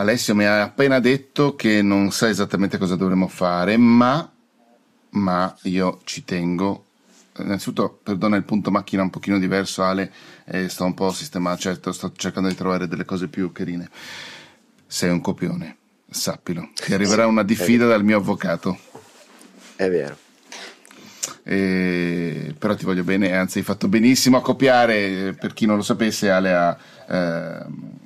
Alessio mi ha appena detto che non sa esattamente cosa dovremmo fare, ma, ma io ci tengo. Innanzitutto, perdona il punto macchina un pochino diverso, Ale, eh, sto un po' sistemando, certo, sto cercando di trovare delle cose più carine. Sei un copione, sappilo. Ti arriverà una diffida dal mio avvocato. È vero. Eh, però ti voglio bene, anzi hai fatto benissimo a copiare, per chi non lo sapesse Ale ha eh,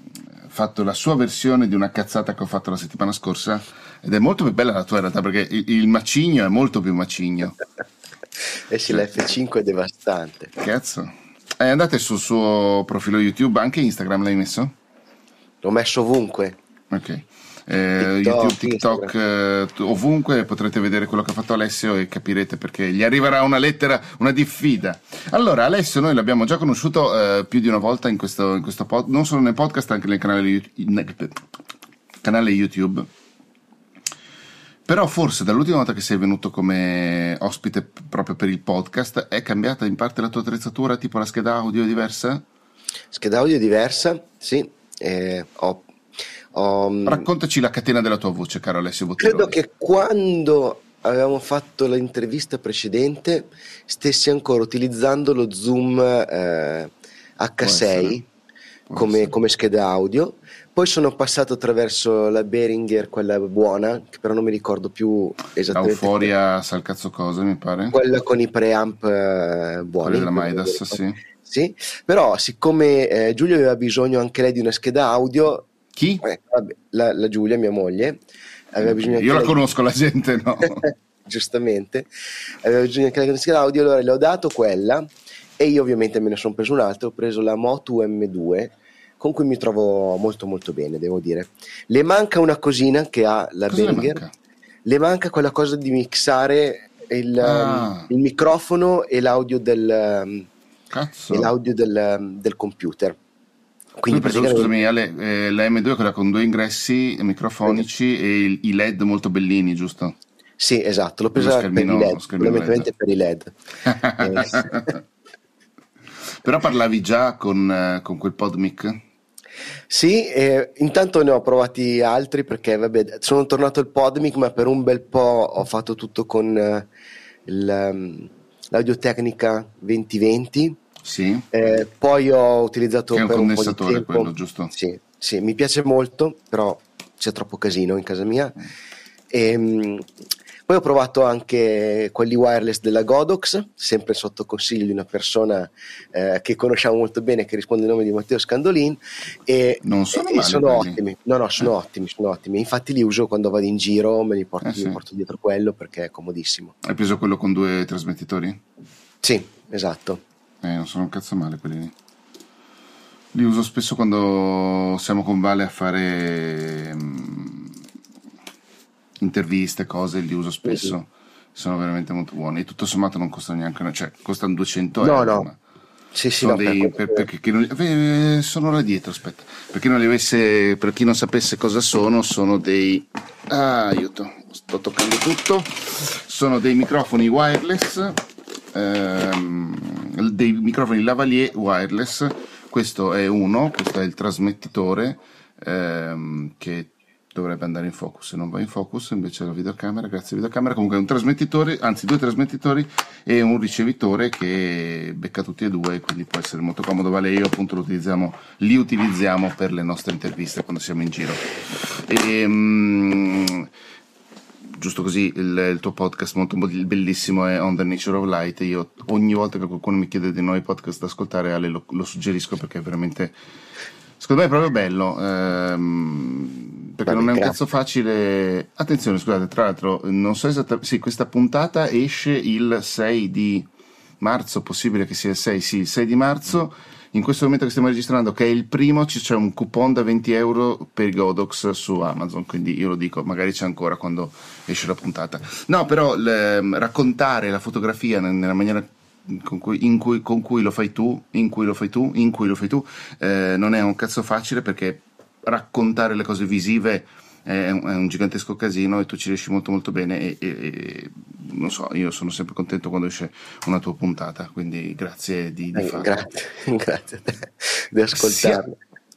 fatto la sua versione di una cazzata che ho fatto la settimana scorsa ed è molto più bella la tua in realtà perché il, il macigno è molto più macigno. eh sì, l'F5 è devastante. Cazzo. Eh, andate sul suo profilo YouTube, anche Instagram l'hai messo? L'ho messo ovunque. Ok. Eh, TikTok, YouTube, TikTok, eh, ovunque potrete vedere quello che ha fatto Alessio e capirete perché gli arriverà una lettera, una diffida. Allora, Alessio noi l'abbiamo già conosciuto eh, più di una volta in questo, in questo pod, non solo nel podcast, anche nel canale, canale YouTube. Però forse dall'ultima volta che sei venuto come ospite proprio per il podcast è cambiata in parte la tua attrezzatura, tipo la scheda audio diversa? Scheda audio è diversa, sì. Eh, ho Um, Raccontaci la catena della tua voce, caro Alessio Bottironi. Credo che quando avevamo fatto l'intervista precedente stessi ancora utilizzando lo Zoom eh, H6 come, come, scheda audio. Poi sono passato attraverso la Behringer, quella buona, che però non mi ricordo più esattamente. Euforia, sa il cazzo cosa, mi pare. Quella con i preamp eh, buoni. Quella della Midas, sì. Sì, però siccome eh, Giulio aveva bisogno anche lei di una scheda audio, chi? Eh, vabbè, la, la, Giulia, mia moglie, aveva bisogno Io la lei... conosco, la gente no. Giustamente, aveva bisogno anche lei scheda audio, allora le ho dato quella e io ovviamente me ne sono preso un'altra, ho preso la Moto M2 con cui mi trovo molto molto bene, devo dire. Le manca una cosina che ha la Cosa Behringer, le manca? le manca quella cosa di mixare il, ah. il microfono e l'audio del, Cazzo. E l'audio del, del computer. Quindi praticamente... Scusami, Ale, eh, la M2 è quella con due ingressi microfonici e il, i LED molto bellini, giusto? Sì, esatto, l'ho presa per i LED, fondamentalmente per i LED. Però parlavi già con, eh, con quel PodMic? Sì, eh, intanto ne ho provati altri perché vabbè, sono tornato al Podmic, ma per un bel po' ho fatto tutto con eh, um, l'audiotecnica 2020 sì. Eh, poi ho utilizzato che è un condensatore un po' di tempo, quello, giusto? Sì, sì, mi piace molto, però c'è troppo casino in casa mia. Mm. E, ehm, poi ho provato anche quelli wireless della Godox, sempre sotto consiglio di una persona eh, che conosciamo molto bene, che risponde al nome di Matteo Scandolin. E, non sono, e sono ottimi. No, no, sono eh. ottimi, sono ottimi. Infatti li uso quando vado in giro, me li porto, eh sì. porto dietro quello perché è comodissimo. Hai preso quello con due trasmettitori? Sì, esatto. Eh, non sono un cazzo male quelli lì. Li uso spesso quando siamo con Vale a fare um, interviste, cose, li uso spesso. Mm-hmm. Sono veramente molto buoni. E tutto sommato non costano neanche, cioè costano 200 no, euro. No. Sì, sì, sono, no, dei, per, per, per non, eh, sono là dietro, aspetta. Per chi non li avesse, per chi non sapesse cosa sono, sono dei. Ah, aiuto, sto toccando tutto. Sono dei microfoni wireless ehm, dei microfoni lavalier wireless. Questo è uno, questo è il trasmettitore ehm, che dovrebbe andare in focus. Se non va in focus, invece la videocamera, grazie alla videocamera, comunque è un trasmettitore, anzi due trasmettitori e un ricevitore che becca tutti e due, quindi può essere molto comodo. Vale, io appunto li utilizziamo per le nostre interviste quando siamo in giro. E, um, giusto così il, il, tuo podcast molto bellissimo è On the Nature of Light io ogni volta che qualcuno mi chiede di nuovi podcast da ascoltare Ale lo, lo suggerisco perché è veramente secondo me è proprio bello ehm, perché Vabbè, non è un cazzo facile. Attenzione scusate tra l'altro non so esattamente sì questa puntata esce il 6 di marzo possibile che sia il 6 sì il 6 di marzo mm in questo momento che stiamo registrando, che è il primo, c'è un coupon da 20 euro per Godox su Amazon, quindi io lo dico, magari c'è ancora quando esce la puntata. No, però le, raccontare la fotografia nella maniera con cui, cui, con cui, lo fai tu, in cui lo fai tu, in cui lo fai tu, eh, non è un cazzo facile perché raccontare le cose visive è un, è un, gigantesco casino e tu ci riesci molto molto bene e, e, e, non so, io sono sempre contento quando esce una tua puntata, quindi grazie di, di eh, farlo. Grazie, grazie di ascoltarmi. Sia,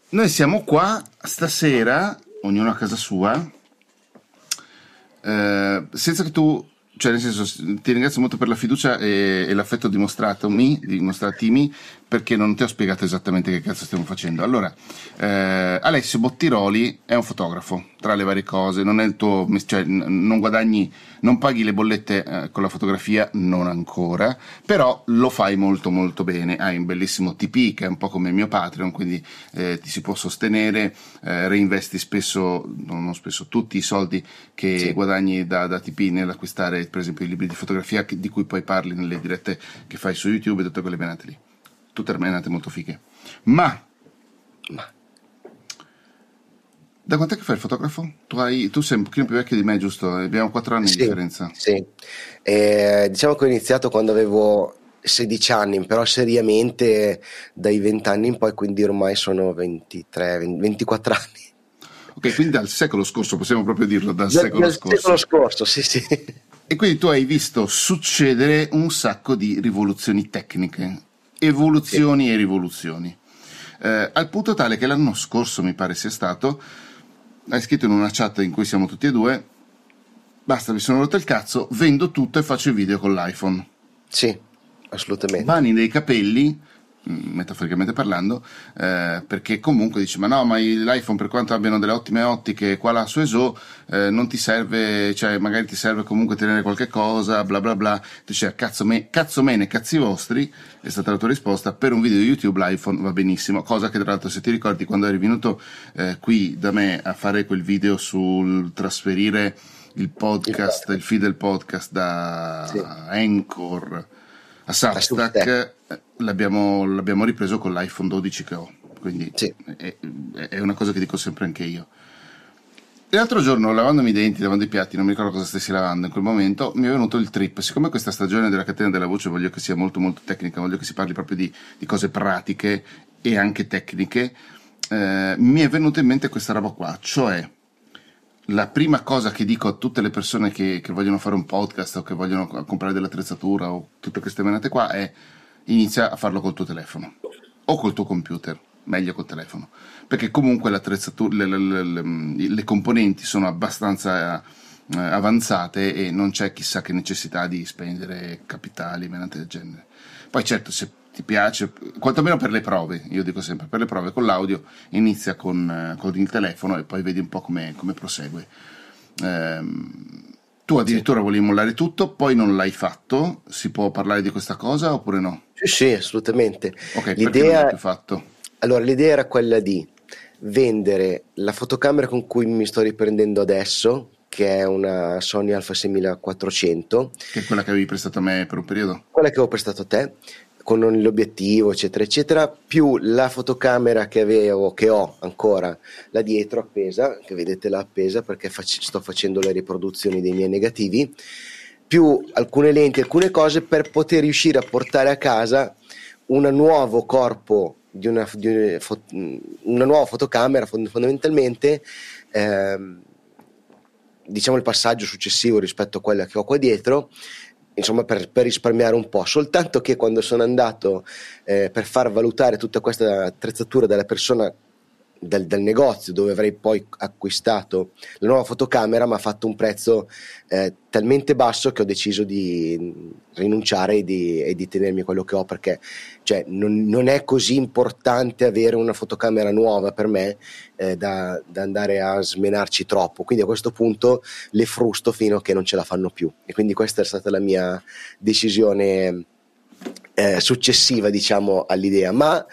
noi siamo qua stasera ognuno a casa sua, eh, senza che tu cioè nel senso ti ringrazio molto per la fiducia e, e l'affetto dimostratomi, dimostrativi perché non ti ho spiegato esattamente che cazzo stiamo facendo. Allora, eh, Alessio Bottiroli è un fotografo, tra le varie cose, non è il tuo, cioè non guadagni, non paghi le bollette eh, con la fotografia, non ancora, però lo fai molto molto bene, hai un bellissimo TP che è un po' come il mio Patreon, quindi eh, ti si può sostenere, eh, reinvesti spesso, non spesso, tutti i soldi che sì. guadagni da, da TP nell'acquistare per esempio i libri di fotografia che, di cui poi parli nelle dirette che fai su YouTube e tutte quelle benate lì tutte armenate molto fighe. Ma, ma, da quant'è che fai il fotografo? Tu, hai, tu, sei un pochino più vecchio di me, giusto? Abbiamo quattro anni sì, di differenza. Sì, eh, diciamo che ho iniziato quando avevo 16 anni, però seriamente dai 20 anni in poi, quindi ormai sono 23, 20, 24 anni. Ok, quindi dal secolo scorso, possiamo proprio dirlo, dal da, secolo dal scorso. secolo scorso, sì, sì. E quindi tu hai visto succedere un sacco di rivoluzioni tecniche evoluzioni sì. e rivoluzioni. Eh, al punto tale che l'anno scorso, mi pare sia stato, hai scritto in una chat in cui siamo tutti e due, basta, mi sono rotto il cazzo, vendo tutto e faccio i video con l'iPhone. Sì, assolutamente. Mani nei capelli, metaforicamente parlando, eh, perché comunque dici ma no, ma l'iPhone per quanto abbiano delle ottime ottiche qua là su ESO eh, non ti serve, cioè magari ti serve comunque tenere qualche cosa, bla bla bla, dice cazzo, me, cazzo mene, cazzi vostri, è stata la tua risposta, per un video di YouTube l'iPhone va benissimo, cosa che tra l'altro se ti ricordi quando eri venuto eh, qui da me a fare quel video sul trasferire il podcast, il feed del podcast da sì. Anchor a Substack l'abbiamo, l'abbiamo, ripreso con l'iPhone 12 che ho, quindi sì. è, è, una cosa che dico sempre anche io. L'altro giorno, lavandomi i denti, lavando i piatti, non mi ricordo cosa stessi lavando in quel momento, mi è venuto il trip. Siccome questa stagione della catena della voce voglio che sia molto molto tecnica, voglio che si parli proprio di, di cose pratiche e anche tecniche, eh, mi è venuta in mente questa roba qua, cioè la prima cosa che dico a tutte le persone che, che vogliono fare un podcast o che vogliono comprare dell'attrezzatura o tutte queste menate qua è inizia a farlo col tuo telefono o col tuo computer, meglio col telefono, perché comunque l'attrezzatura, le, le, le, le componenti sono abbastanza eh, avanzate e non c'è chissà che necessità di spendere capitali, menate del genere. Poi certo, se ti piace, quantomeno per le prove, io dico sempre, per le prove con l'audio inizia con, eh, con il telefono e poi vedi un po' come, come prosegue. Ehm, tu addirittura sì. volevi mollare tutto, poi non l'hai fatto. Si può parlare di questa cosa oppure no? Sì, sì, assolutamente. Ok, l'idea... fatto? Allora, l'idea era quella di vendere la fotocamera con cui mi sto riprendendo adesso, che è una Sony Alpha 6400. Che è quella che avevi prestato a me per un periodo? Quella che avevo prestato a te con l'obiettivo, eccetera, eccetera, più la fotocamera che avevo, che ho ancora là dietro appesa, che vedete là appesa perché fac- sto facendo le riproduzioni dei miei negativi, più alcune lenti, alcune cose per poter riuscire a portare a casa un nuovo corpo di una, di una, una nuova fotocamera fondamentalmente. Ehm, diciamo il passaggio successivo rispetto a quella che ho qua dietro insomma per, per, risparmiare un po', soltanto che quando sono andato eh, per far valutare tutta questa attrezzatura dalla persona del, del, negozio dove avrei poi acquistato la nuova fotocamera mi ha fatto un prezzo eh, talmente basso che ho deciso di rinunciare e di, e di tenermi quello che ho perché cioè, non, non, è così importante avere una fotocamera nuova per me eh, da, da, andare a smenarci troppo. Quindi a questo punto le frusto fino a che non ce la fanno più. E quindi questa è stata la mia decisione eh, successiva diciamo all'idea ma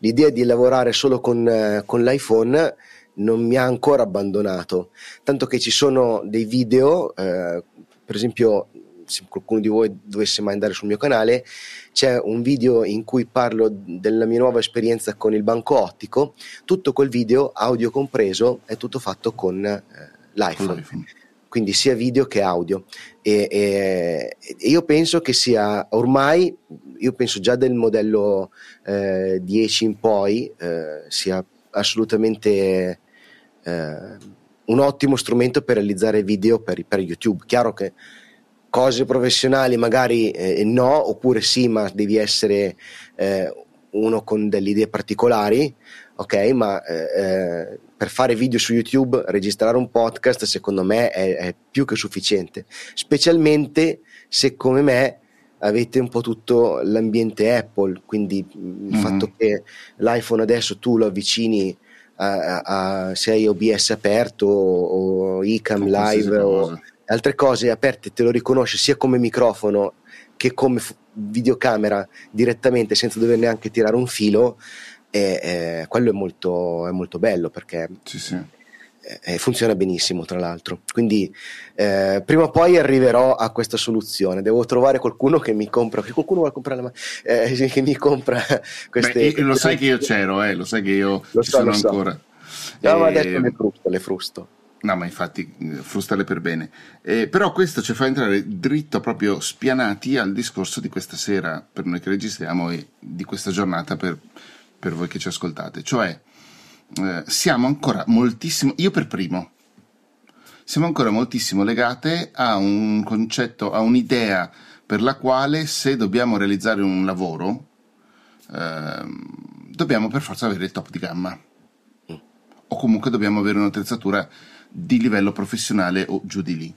l'idea di lavorare solo con, eh, con l'iPhone non mi ha ancora abbandonato, tanto che ci sono dei video, eh, per esempio se qualcuno di voi dovesse mai andare sul mio canale, c'è un video in cui parlo della mia nuova esperienza con il banco ottico, tutto quel video, audio compreso, è tutto fatto con eh, l'iPhone. Quindi sia video che audio. E, e, e, io penso che sia ormai, io penso già del modello eh, 10 in poi, eh, sia assolutamente eh, un ottimo strumento per realizzare video per, per YouTube. Chiaro che cose professionali magari eh, no, oppure sì, ma devi essere eh, uno con delle idee particolari, ok? Ma eh, eh, per fare video su YouTube, registrare un podcast, secondo me è, è più che sufficiente, specialmente se come me avete un po' tutto l'ambiente Apple, quindi il mm-hmm. fatto che l'iPhone adesso tu lo avvicini a, a, a se hai OBS aperto o, o iCam Live o altre cose aperte, te lo riconosce sia come microfono che come videocamera direttamente senza dover neanche tirare un filo, e, e quello è molto, è molto bello perché sì, sì. Eh, funziona benissimo tra l'altro. Quindi eh, prima o poi arriverò a questa soluzione. Devo trovare qualcuno che mi compra, che qualcuno vuole comprare la, eh, che mi compra queste. Beh, lo sai che io c'ero, eh, lo sai che io lo ci so, sono so. ancora. No, ma adesso le frusto, le frusto. No, ma infatti eh, frustale per bene. Eh, però questo ci fa entrare dritto, proprio spianati al discorso di questa sera, per noi che registriamo, e di questa giornata per, per voi che ci ascoltate. Cioè, eh, siamo ancora moltissimo, io per primo, siamo ancora moltissimo legate a un concetto, a un'idea per la quale se dobbiamo realizzare un lavoro, eh, dobbiamo per forza avere il top di gamma. O comunque dobbiamo avere un'attrezzatura di livello professionale o giù di lì.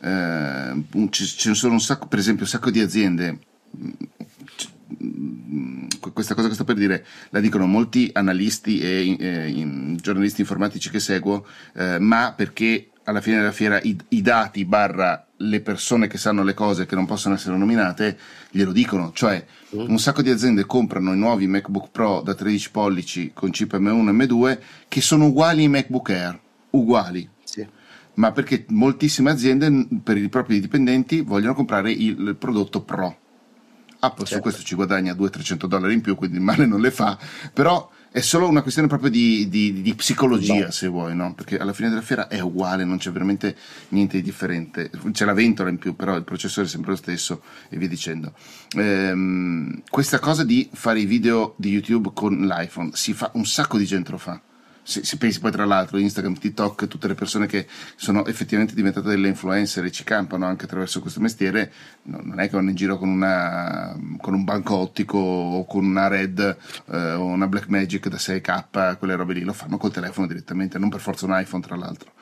Eh, ce ne sono un sacco, per esempio, un sacco di aziende. Questa cosa che sto per dire la dicono molti analisti e eh, giornalisti informatici che seguo, eh, ma perché alla fine della fiera i, i, dati barra le persone che sanno le cose che non possono essere nominate glielo dicono, cioè mm. un sacco di aziende comprano i nuovi MacBook Pro da 13 pollici con chip M1 e M2 che sono uguali ai MacBook Air, uguali ma perché moltissime aziende per i propri dipendenti vogliono comprare il prodotto Pro. Apple certo. su questo ci guadagna 200-300 dollari in più, quindi male non le fa, però è solo una questione proprio di, di, di psicologia, no. se vuoi, no? Perché alla fine della fiera è uguale, non c'è veramente niente di differente. C'è la ventola in più, però il processore è sempre lo stesso e via dicendo. Ehm, questa cosa di fare i video di YouTube con l'iPhone, si fa, un sacco di gente lo fa se, se, pensi poi tra l'altro Instagram, TikTok, tutte le persone che sono effettivamente diventate delle influencer e ci campano anche attraverso questo mestiere, no, non è che vanno in giro con, una, con un banco ottico o con una Red eh, o una Black Magic da 6K, quelle robe lì, lo fanno col telefono direttamente, non per forza un iPhone tra l'altro.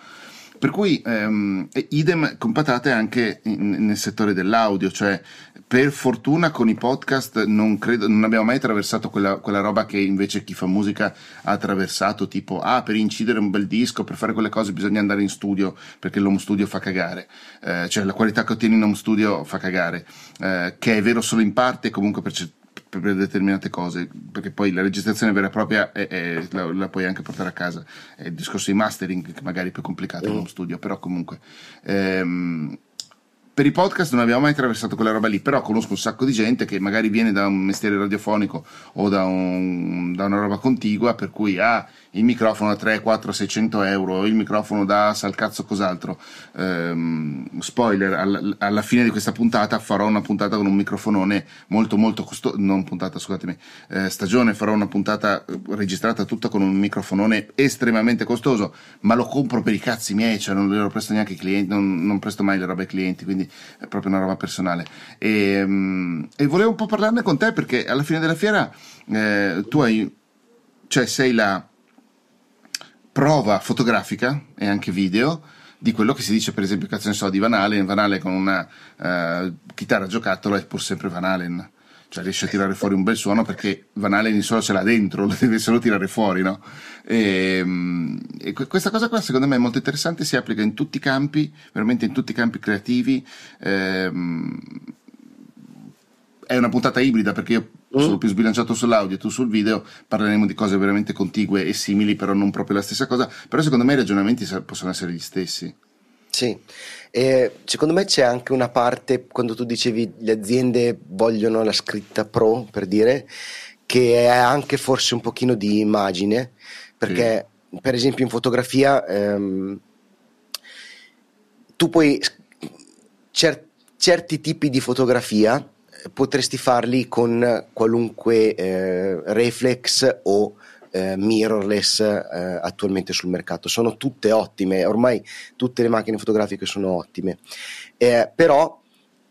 Per cui ehm, idem con patate anche in, nel settore dell'audio, cioè per fortuna con i podcast non, credo, non abbiamo mai attraversato quella, quella, roba che invece chi fa musica ha attraversato, tipo ah per incidere un bel disco, per fare quelle cose bisogna andare in studio perché l'home studio fa cagare, eh, cioè la qualità che ottieni in home studio fa cagare, eh, che è vero solo in parte comunque per per determinate cose, perché poi la registrazione vera e propria è, è, la, la, puoi anche portare a casa. È il discorso di mastering che magari è più complicato mm. in uno studio, però comunque. Ehm, per i podcast non abbiamo mai attraversato quella roba lì, però conosco un sacco di gente che magari viene da un mestiere radiofonico o da, un, da una roba contigua, per cui ha ah, il microfono da 3, 4, 600 euro, il microfono da sal cazzo cos'altro. Ehm, spoiler, all, alla fine di questa puntata farò una puntata con un microfonone molto molto costoso, non puntata scusatemi, eh, stagione farò una puntata registrata tutta con un microfonone estremamente costoso, ma lo compro per i cazzi miei, cioè non lo presto neanche ai clienti, non, non presto mai le robe ai clienti, quindi è proprio una roba personale. E, um, e volevo un po' parlarne con te perché alla fine della fiera eh, tu hai, cioè sei la prova fotografica e anche video di quello che si dice per esempio cazzo ne so di Van Halen Van Halen con una uh, chitarra giocattolo è pur sempre Van Halen cioè riesce a tirare fuori un bel suono perché Van Halen in solo ce l'ha dentro lo deve solo tirare fuori no? e, ehm, e, questa cosa qua secondo me è molto interessante si applica in tutti i campi veramente in tutti i campi creativi ehm, è una puntata ibrida perché io mm. sono più sbilanciato sull'audio e tu sul video, parleremo di cose veramente contigue e simili, però non proprio la stessa cosa. Però secondo me i ragionamenti possono essere gli stessi. Sì, e secondo me c'è anche una parte, quando tu dicevi le aziende vogliono la scritta pro, per dire, che è anche forse un pochino di immagine, perché sì. per esempio in fotografia ehm, tu puoi cer- certi tipi di fotografia potresti farli con qualunque eh, reflex o eh, mirrorless eh, attualmente sul mercato. Sono tutte ottime, ormai tutte le macchine fotografiche sono ottime, eh, però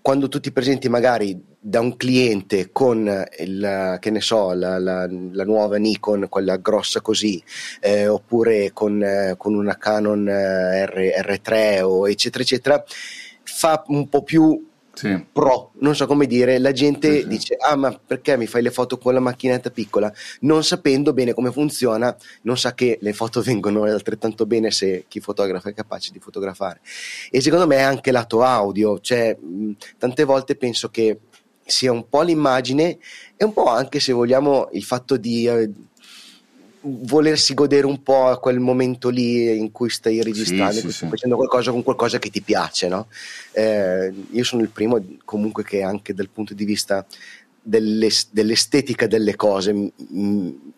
quando tu ti presenti magari da un cliente con il, che ne so, la, la, la nuova Nikon, quella grossa così, eh, oppure con, eh, con, una Canon eh, R, R3 o eccetera eccetera, fa un po' più sì. pro, non so come dire, la gente sì, dice ah ma perché mi fai le foto con la macchinetta piccola? Non sapendo bene come funziona, non sa che le foto vengono altrettanto bene se chi fotografa è capace di fotografare. E secondo me è anche lato audio, cioè mh, tante volte penso che sia un po' l'immagine e un po' anche se vogliamo il fatto di... Eh, volersi godere un po' quel momento lì in cui stai registrando, sì, sì, stai facendo qualcosa con qualcosa che ti piace, no? eh, io sono il primo comunque che anche dal punto di vista dell'estetica delle cose mi,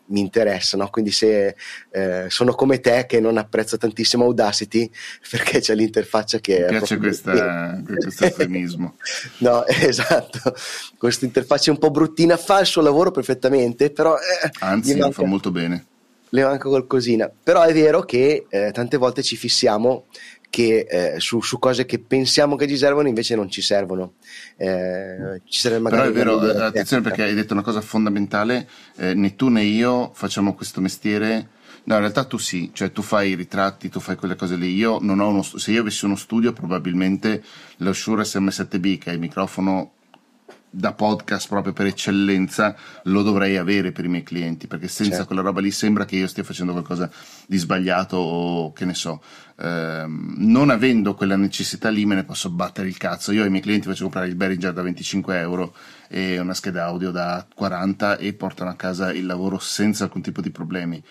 mi interessa, no? quindi se eh, sono come te che non apprezzo tantissimo Audacity perché c'è l'interfaccia che... Mi piace questa, questo eufemismo. no, esatto, questa interfaccia un po' bruttina fa il suo lavoro perfettamente, però... Eh, Anzi, lo fa molto bene le manca qualcosina. Però è vero che eh, tante volte ci fissiamo che, eh, su, su, cose che pensiamo che ci servono invece non ci servono. Eh, ci Però è vero, eh, attenzione perché hai detto una cosa fondamentale, eh, né tu né io facciamo questo mestiere. No, in realtà tu sì, cioè tu fai i ritratti, tu fai quelle cose lì. Io non ho uno, se io avessi uno studio, probabilmente lo Shure SM7B, che è il microfono da podcast proprio per eccellenza lo dovrei avere per i miei clienti perché senza certo. quella roba lì sembra che io stia facendo qualcosa di sbagliato o che ne so ehm, non avendo quella necessità lì me ne posso battere il cazzo io ai miei clienti faccio comprare il Behringer da 25 euro e una scheda audio da 40 e portano a casa il lavoro senza alcun tipo di problemi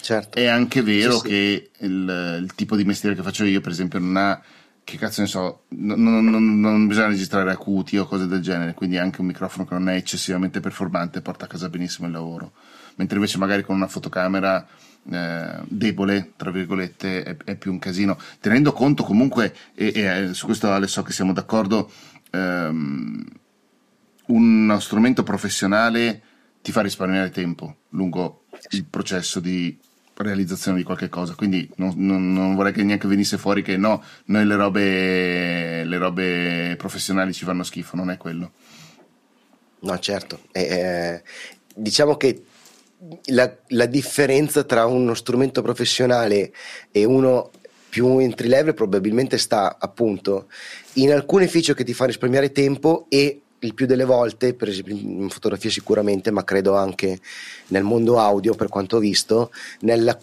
certo. è anche vero sì, che sì. Il, il tipo di mestiere che faccio io per esempio non ha che cazzo ne so, non, non, non, bisogna registrare acuti o cose del genere, quindi anche un microfono che non è eccessivamente performante porta a casa benissimo il lavoro. Mentre invece magari con una fotocamera eh, debole, tra virgolette, è, è, più un casino. Tenendo conto comunque, e, e eh, su questo Ale so che siamo d'accordo, ehm, uno strumento professionale ti fa risparmiare tempo lungo il processo di realizzazione di qualche cosa. Quindi non, non, non, vorrei che neanche venisse fuori che no, noi le robe, le robe professionali ci fanno schifo, non è quello. No, certo. Eh, diciamo che la, la, differenza tra uno strumento professionale e uno più entry level probabilmente sta appunto in alcune feature che ti fa risparmiare tempo e il più delle volte, per esempio in fotografia sicuramente, ma credo anche nel mondo audio, per quanto ho visto, nella,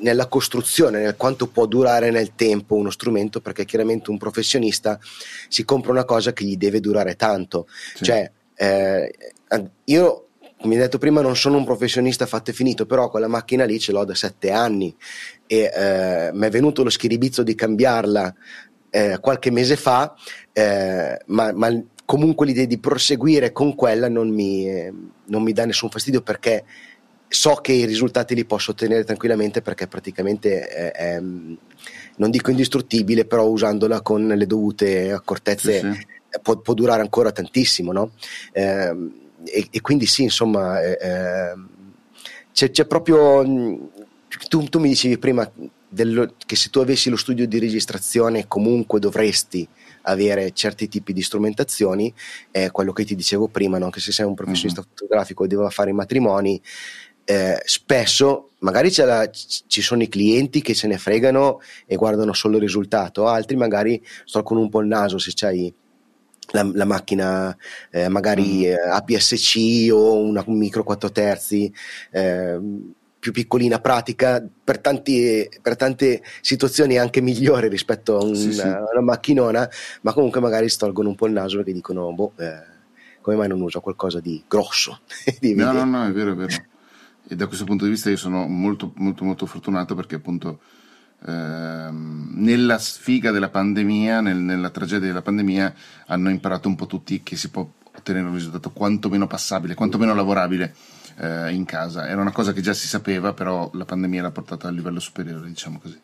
nella, costruzione, nel quanto può durare nel tempo uno strumento, perché chiaramente un professionista si compra una cosa che gli deve durare tanto. Sì. Cioè, eh, io, come hai detto prima, non sono un professionista fatto e finito, però quella macchina lì ce l'ho da sette anni e eh, mi è venuto lo schiribizzo di cambiarla eh, qualche mese fa, eh, ma, ma comunque l'idea di proseguire con quella non mi, eh, non mi dà nessun fastidio perché so che i risultati li posso ottenere tranquillamente perché praticamente è, è, non dico indistruttibile, però usandola con le dovute accortezze sì, sì. Può, può, durare ancora tantissimo, no? eh, e, e, quindi sì, insomma, eh, ehm, c'è, c'è, proprio. Tu, tu, mi dicevi prima dello, che se tu avessi lo studio di registrazione comunque dovresti avere certi tipi di strumentazioni, è quello che ti dicevo prima, no? che se sei un professionista mm-hmm. fotografico e deve fare i matrimoni, eh, spesso magari la, ci sono i clienti che se ne fregano e guardano solo il risultato, altri magari storcono un po' il naso se c'hai la, la macchina eh, magari mm. APS-C o una, un micro 4 terzi. Più piccolina, pratica, per, tanti, per tante situazioni anche migliore rispetto a, un, sì, sì. una macchinona, ma comunque magari stolgono un po' il naso perché dicono, boh, eh, come mai non uso qualcosa di grosso? no, no, no, è vero, è vero. E da questo punto di vista io sono molto, molto, molto fortunato perché appunto ehm, nella sfiga della pandemia, nel, nella tragedia della pandemia, hanno imparato un po' tutti che si può ottenere un risultato quanto meno passabile, quanto meno lavorabile eh, in casa. Era una cosa che già si sapeva, però la pandemia l'ha portata a livello superiore, diciamo così.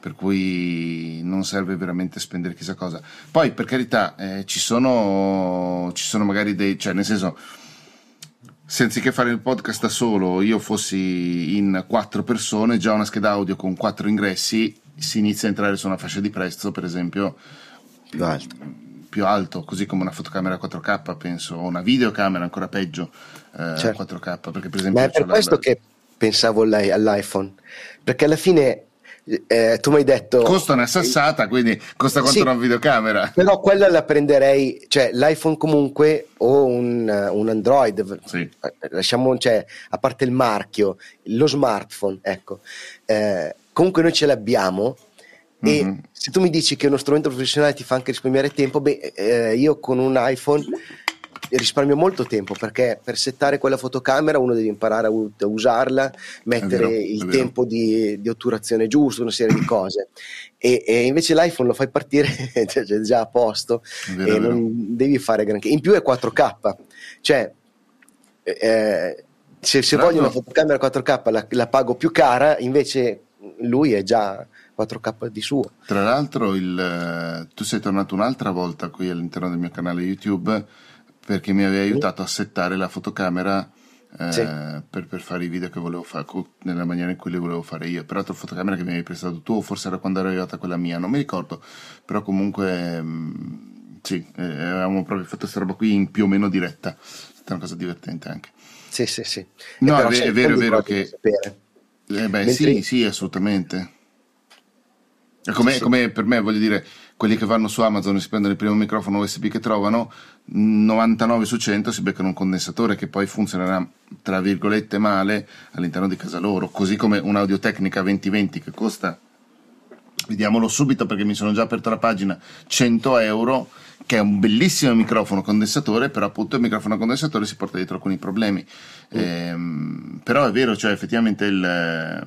Per cui non serve veramente spendere chissà cosa. Poi, per carità, eh, ci, sono, ci sono magari dei. cioè, nel senso se anziché fare il podcast da solo io fossi in quattro persone, già una scheda audio con quattro ingressi si inizia a entrare su una fascia di prezzo, per esempio, più alta più alto, così come una fotocamera 4K, penso, o una videocamera ancora peggio eh, certo. 4K. Perché per esempio Ma è per questo la... che pensavo all'iPhone, perché alla fine eh, tu mi hai detto costa una sassata quindi costa quanto sì, una videocamera però quella la prenderei cioè l'iPhone comunque o un, un Android sì. Lasciamo cioè, a parte il marchio lo smartphone ecco eh, comunque noi ce l'abbiamo e mm-hmm. se tu mi dici che uno strumento professionale ti fa anche risparmiare tempo beh eh, io con un iPhone risparmio molto tempo perché per settare quella fotocamera uno deve imparare a, usarla, mettere vero, il tempo di, di, otturazione giusto, una serie di cose. E, e invece l'iPhone lo fai partire cioè, già a posto vero, e non devi fare granché. In più è 4K, cioè eh, se, se voglio una fotocamera 4K la, la pago più cara, invece lui è già 4K di suo. Tra l'altro, il, eh, tu sei tornato un'altra volta qui all'interno del mio canale YouTube perché mi aveva aiutato a settare la fotocamera eh, sì. per, per, fare i video che volevo fare nella maniera in cui le volevo fare io. Peraltro, fotocamera che mi avevi prestato tu, o forse era quando era arrivata quella mia, non mi ricordo, però comunque mh, mm, sì, eh, avevamo proprio fatto questa roba qui in più o meno diretta. È stata una cosa divertente anche. Sì, sì, sì. No, è, è, vero, è vero che. Eh beh, Mentre... sì, sì, assolutamente. Come, sì, sì. come per me, voglio dire, quelli che vanno su Amazon e si prendono il primo microfono USB che trovano, 99 su 100 si beccano un condensatore che poi funzionerà tra virgolette male all'interno di casa loro, così come un'audiotecnica 2020 che costa, vediamolo subito perché mi sono già aperto la pagina, 100 euro, che è un bellissimo microfono condensatore, però appunto il microfono condensatore si porta dietro alcuni problemi. Mm. Ehm, però è vero, cioè effettivamente il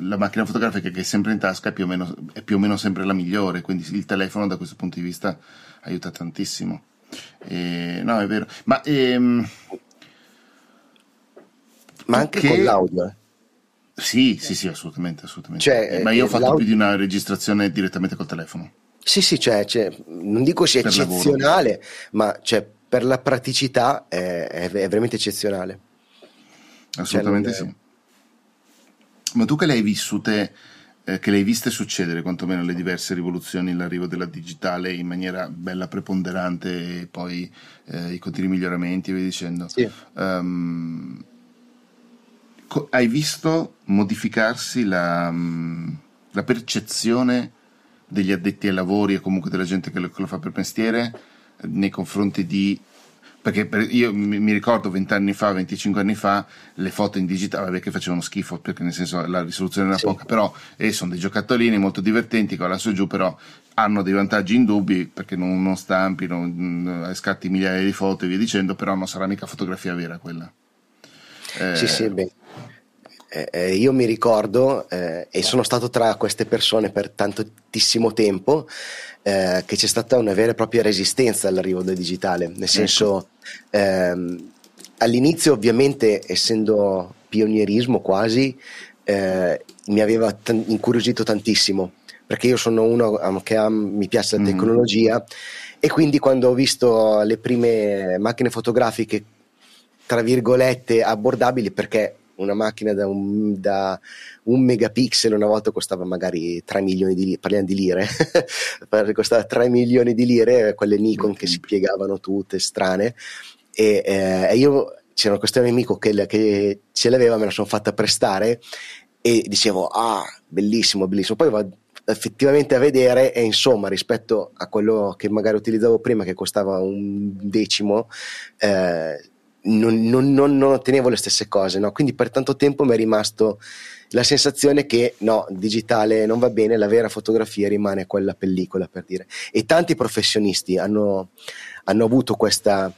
la macchina fotografica che è sempre in tasca è più, o meno, è più o meno sempre la migliore, quindi il telefono da questo punto di vista aiuta tantissimo. E, no, è vero. Ma, ehm, Ma anche che... con l'audio. Eh. Sì, sì, sì, assolutamente, assolutamente. Cioè, Ma io ho fatto l'audio... più di una registrazione direttamente col telefono. Sì, sì, cioè, cioè non dico sia per eccezionale, lavoro. ma cioè, per la praticità è, è, è veramente eccezionale. Assolutamente cioè, sì. Ma tu che le hai vissute, eh, che le hai viste succedere, quantomeno le diverse rivoluzioni, l'arrivo della digitale in maniera bella preponderante e poi eh, i continui miglioramenti e via dicendo, sì. um, co- hai visto modificarsi la, um, la, percezione degli addetti ai lavori e comunque della gente che lo, che lo fa per mestiere nei confronti di perché per, io mi, mi ricordo 20 anni fa, 25 anni fa, le foto in digitale, vabbè che facevano schifo, perché nel senso la risoluzione era sì. poca, però eh, sono dei giocattolini molto divertenti, con la su giù, però hanno dei vantaggi indubbi, perché non, non stampi, non, scatti migliaia di foto e via dicendo, però non sarà mica fotografia vera quella. Eh, sì, sì, beh. Eh, eh, io mi ricordo, eh, e sono stato tra queste persone per tantissimo tempo, eh, che c'è stata una vera e propria resistenza all'arrivo del digitale, nel ecco. senso ehm, all'inizio ovviamente essendo pionierismo quasi eh, mi aveva t- incuriosito tantissimo perché io sono uno che ha, mi piace la mm. tecnologia mm. e quindi quando ho visto le prime macchine fotografiche tra virgolette abbordabili perché una macchina da un, da un, megapixel una volta costava magari 3 milioni di lire, parliamo di lire, costava 3 milioni di lire, quelle Nikon che si piegavano tutte strane. E eh, io c'era questo mio amico che, che ce l'aveva, me la sono fatta prestare e dicevo ah bellissimo bellissimo. Poi vado effettivamente a vedere e insomma rispetto a quello che magari utilizzavo prima che costava un decimo eh, non, non, non, non, ottenevo le stesse cose, no? quindi per tanto tempo mi è rimasto la sensazione che no, digitale non va bene, la vera fotografia rimane quella pellicola per dire. E tanti professionisti hanno, hanno avuto questa,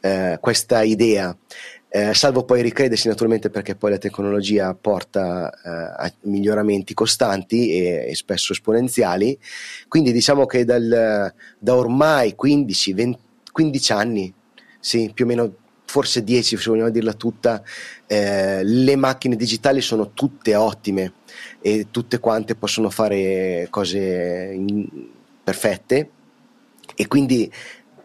eh, questa idea, eh, salvo poi ricredersi naturalmente perché poi la tecnologia porta eh, a miglioramenti costanti e, e, spesso esponenziali, quindi diciamo che dal, da ormai 15, 20, 15 anni, sì, più o meno forse 10 se vogliamo dirla tutta, eh, le macchine digitali sono tutte ottime e tutte quante possono fare cose in, perfette. E quindi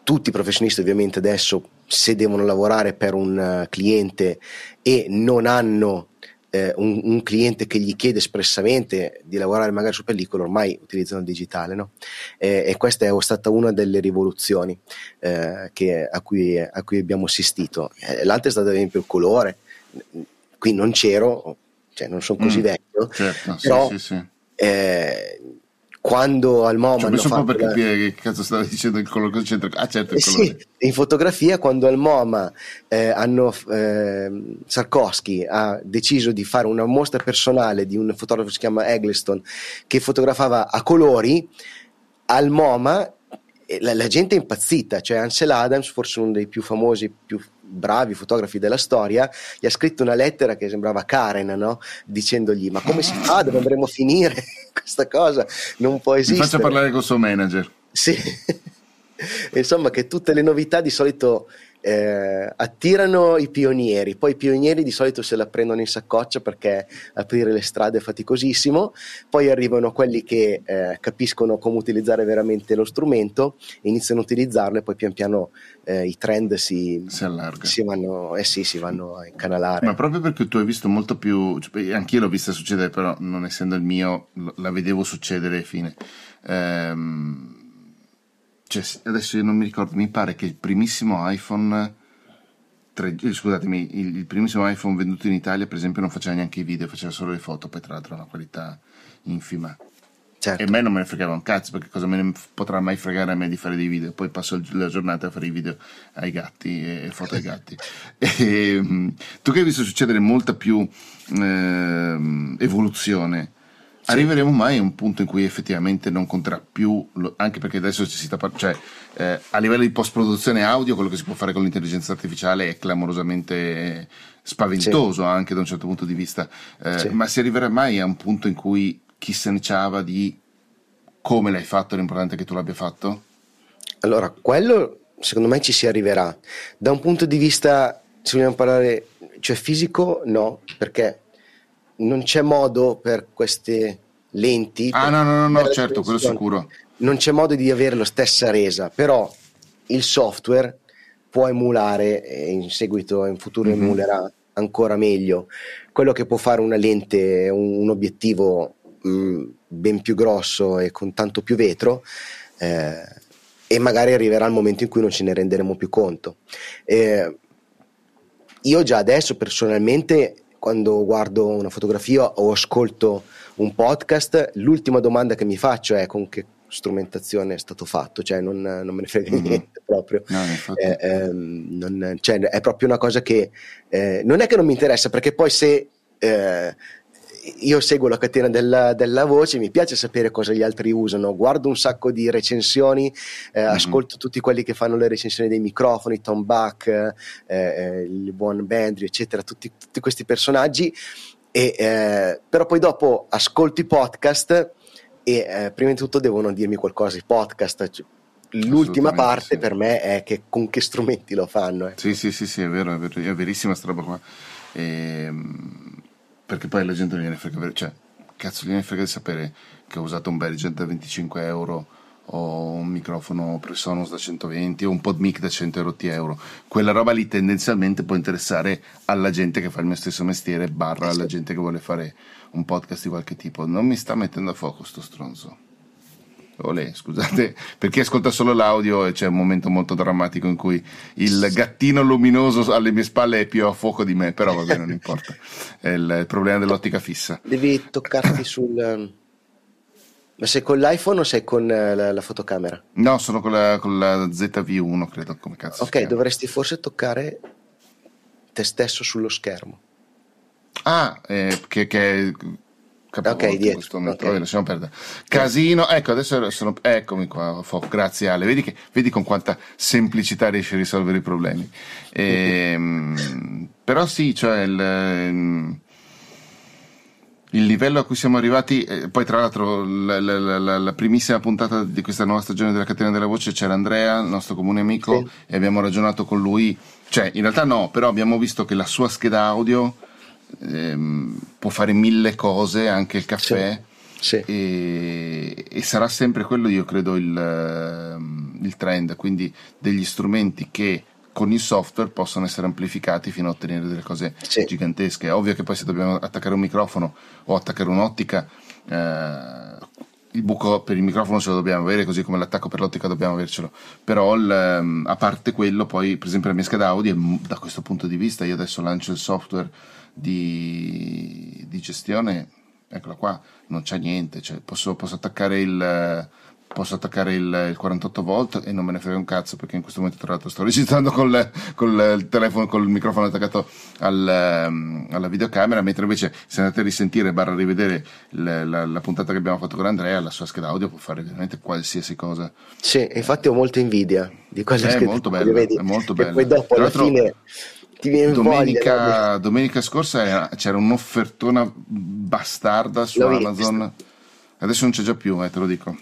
tutti i professionisti ovviamente adesso se devono lavorare per un cliente e non hanno eh, un, un, cliente che gli chiede espressamente di lavorare magari su pellicola, ormai utilizzano il digitale, no? eh, e questa è stata una delle rivoluzioni eh, che, a, cui, a, cui, abbiamo assistito. Eh, l'altra è stata ad esempio il colore, qui non c'ero, cioè non sono così mm, vecchio, certo, però sì, sì, sì. Eh, quando al MoMA cioè, un po' per capire che cazzo stava dicendo il colore c'entra ah certo il eh colore. sì, in fotografia quando al MoMA eh, hanno eh, Sarkovsky ha deciso di fare una mostra personale di un fotografo che si chiama Eggleston che fotografava a colori al MoMA la, la, gente è impazzita, cioè Ansel Adams, forse uno dei più famosi, più bravi fotografi della storia, gli ha scritto una lettera che sembrava Karen, no? dicendogli ma come si fa, dove andremo a finire questa cosa, non può esistere. Mi faccia parlare col suo manager. Sì, insomma che tutte le novità di solito eh, attirano i pionieri, poi i pionieri di solito se la prendono in saccoccia perché aprire le strade è faticosissimo, poi arrivano quelli che eh, capiscono come utilizzare veramente lo strumento, iniziano a utilizzarlo e poi pian piano eh, i trend si, si, si, vanno, eh sì, si vanno a incanalare. Ma proprio perché tu hai visto molto più, cioè, anch'io l'ho vista succedere, però non essendo il mio, la vedevo succedere fine. Ehm, cioè, adesso io non mi ricordo, mi pare che il primissimo iPhone, tre, eh, scusatemi, il, il, primissimo iPhone venduto in Italia, per esempio, non faceva neanche i video, faceva solo le foto, poi tra l'altro una qualità infima. Certo. E a me non me ne fregava un cazzo, perché cosa me ne potrà mai fregare a me di fare dei video? Poi passo la giornata a fare i video ai gatti e foto ai gatti. e, ehm, tu che hai visto succedere molta più eh, evoluzione. Arriveremo mai a un punto in cui effettivamente non conterà più, anche perché adesso ci si sta parlando, cioè eh, a livello di post-produzione audio quello che si può fare con l'intelligenza artificiale è clamorosamente spaventoso sì. anche da un certo punto di vista, eh, sì. ma si arriverà mai a un punto in cui chi se ne ciava di come l'hai fatto, l'importante è che tu l'abbia fatto? Allora, quello secondo me ci si arriverà. Da un punto di vista, se vogliamo parlare, cioè fisico, no, perché non c'è modo per queste lenti. Ah, no, no, no, no certo, quello sicuro. Non c'è modo di avere la stessa resa, però il software può emulare e in seguito, in futuro, mm-hmm. emulerà ancora meglio quello che può fare una lente, un, un obiettivo mh, mm, ben più grosso e con tanto più vetro. Eh, e magari arriverà il momento in cui non ce ne renderemo più conto. Eh, io già adesso personalmente quando guardo una fotografia o ascolto un podcast, l'ultima domanda che mi faccio è con che strumentazione è stato fatto, cioè non, non me ne frega mm-hmm. niente proprio. No, eh, ehm, non, cioè, è proprio una cosa che eh, non è che non mi interessa, perché poi se eh, io seguo la catena della, della, voce, mi piace sapere cosa gli altri usano, guardo un sacco di recensioni, eh, mm-hmm. ascolto tutti quelli che fanno le recensioni dei microfoni, Tom Buck, eh, eh, il buon Bandry, eccetera, tutti, tutti questi personaggi, e, eh, però poi dopo ascolto i podcast e eh, prima di tutto devono dirmi qualcosa i podcast. Cioè, l'ultima parte sì. per me è che con che strumenti lo fanno. Eh. Sì, sì, sì, sì, è vero, è, vero, è verissima sta roba qua. E, ehm, perché poi la gente non gliene frega, cioè, cazzo gliene frega di sapere che ho usato un Behringer da 25 euro o un microfono Presonus da 120 o un PodMic da 100 euro. Quella roba lì tendenzialmente può interessare alla gente che fa il mio stesso mestiere, barra alla gente che vuole fare un podcast di qualche tipo. Non mi sta mettendo a fuoco sto stronzo. Olè, scusate, per chi ascolta solo l'audio c'è un momento molto drammatico in cui il gattino luminoso alle mie spalle è più a fuoco di me, però vabbè, non importa. È il, il problema dell'ottica fissa. Devi toccarti sul... Ma sei con l'iPhone o sei con eh, la, la fotocamera? No, sono con la, con la, ZV1, credo, come cazzo. Ok, dovresti forse toccare te stesso sullo schermo. Ah, eh, che, che ok, dietro. Okay. lasciamo perdere. Casino, ecco, adesso sono, eccomi qua, grazie Ale, vedi, che, vedi con quanta semplicità riesci a risolvere i problemi. E, ehm, però sì, cioè il, ehm, il, livello a cui siamo arrivati, eh, poi tra l'altro la, la, la, la, primissima puntata di questa nuova stagione della catena della voce c'era Andrea, il nostro comune amico, sì. e abbiamo ragionato con lui, cioè in realtà no, però abbiamo visto che la sua scheda audio ehm, può fare mille cose, anche il caffè. Sì. E, e, sarà sempre quello, io credo, il, ehm, il, trend, quindi degli strumenti che con il software possono essere amplificati fino a ottenere delle cose sì. gigantesche. È ovvio che poi se dobbiamo attaccare un microfono o attaccare un'ottica, eh, il buco per il microfono ce lo dobbiamo avere, così come l'attacco per l'ottica dobbiamo avercelo. Però il, ehm, a parte quello, poi per esempio la mia scheda audio, da questo punto di vista, io adesso lancio il software di, di gestione, eccola qua, non c'è niente, cioè posso, posso attaccare il posso attaccare il, il, 48 volt e non me ne frega un cazzo perché in questo momento tra l'altro sto registrando col, col telefono col microfono attaccato al, um, alla videocamera mentre invece se andate a risentire barra rivedere la, la, la, puntata che abbiamo fatto con Andrea la sua scheda audio può fare veramente qualsiasi cosa. Sì infatti ho molta invidia di quella è scheda molto bello, vedi, è molto bello poi dopo alla fine ti viene domenica, voglia, domenica scorsa c'era un'offertona bastarda su Amazon adesso non c'è già più eh, te lo dico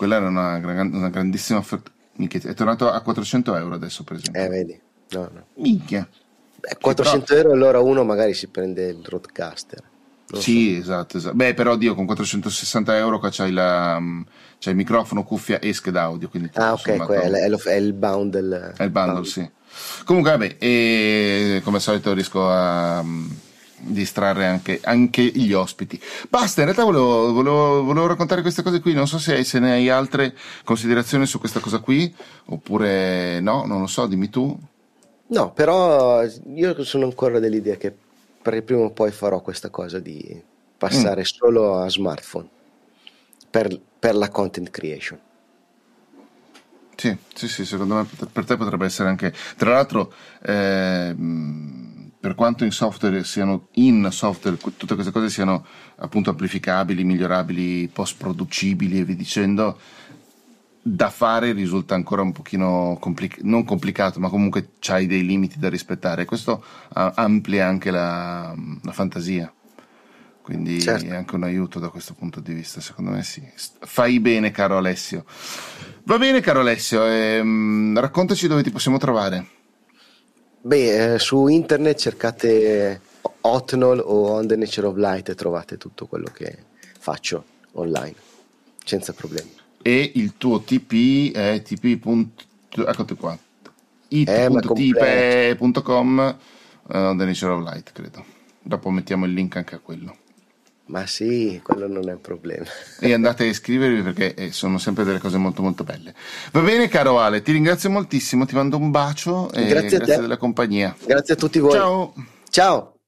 quella era una, una grandissima offerta. Minchia, è tornato a 400 euro adesso, per esempio. Eh, vedi. No, no. Minchia. Beh, 400 però... euro allora uno magari si prende il roadcaster. Sì, so. esatto, esatto. Beh, però Dio, con 460 euro qua c'hai, la, c'hai il microfono, cuffia e scheda audio. ah, ok, è, è, è, il bundle. È il bundle, bundle. sì. Comunque, vabbè, e come al solito riesco a distrarre anche, anche, gli ospiti. Basta, in realtà volevo, volevo, volevo, raccontare queste cose qui, non so se, se, ne hai altre considerazioni su questa cosa qui, oppure no, non lo so, dimmi tu. No, però io sono ancora dell'idea che prima o poi farò questa cosa di passare mm. solo a smartphone per, per, la content creation. Sì, sì, sì, secondo me per te potrebbe essere anche... Tra l'altro... Eh, per quanto in software siano in software tutte queste cose siano appunto amplificabili, migliorabili, post producibili e via dicendo, da fare risulta ancora un pochino complic- non complicato, ma comunque c'hai dei limiti da rispettare. Questo amplia anche la, la fantasia. Quindi certo. è anche un aiuto da questo punto di vista, secondo me sì. Fai bene, caro Alessio. Va bene, caro Alessio, ehm, raccontaci dove ti possiamo trovare. Beh, eh, su internet cercate Hotnol o On the Nature of Light e trovate tutto quello che faccio online, senza problemi. E il tuo TP è tp. Eccoti qua. it.tipe.com uh, On the Nature of Light, credo. Dopo mettiamo il link anche a quello. Ma sì, quello non è un problema. E andate a iscrivervi perché eh, sono sempre delle cose molto molto belle. Va bene caro Ale, ti ringrazio moltissimo, ti mando un bacio e grazie, grazie della compagnia. Grazie a tutti voi. Ciao. Ciao.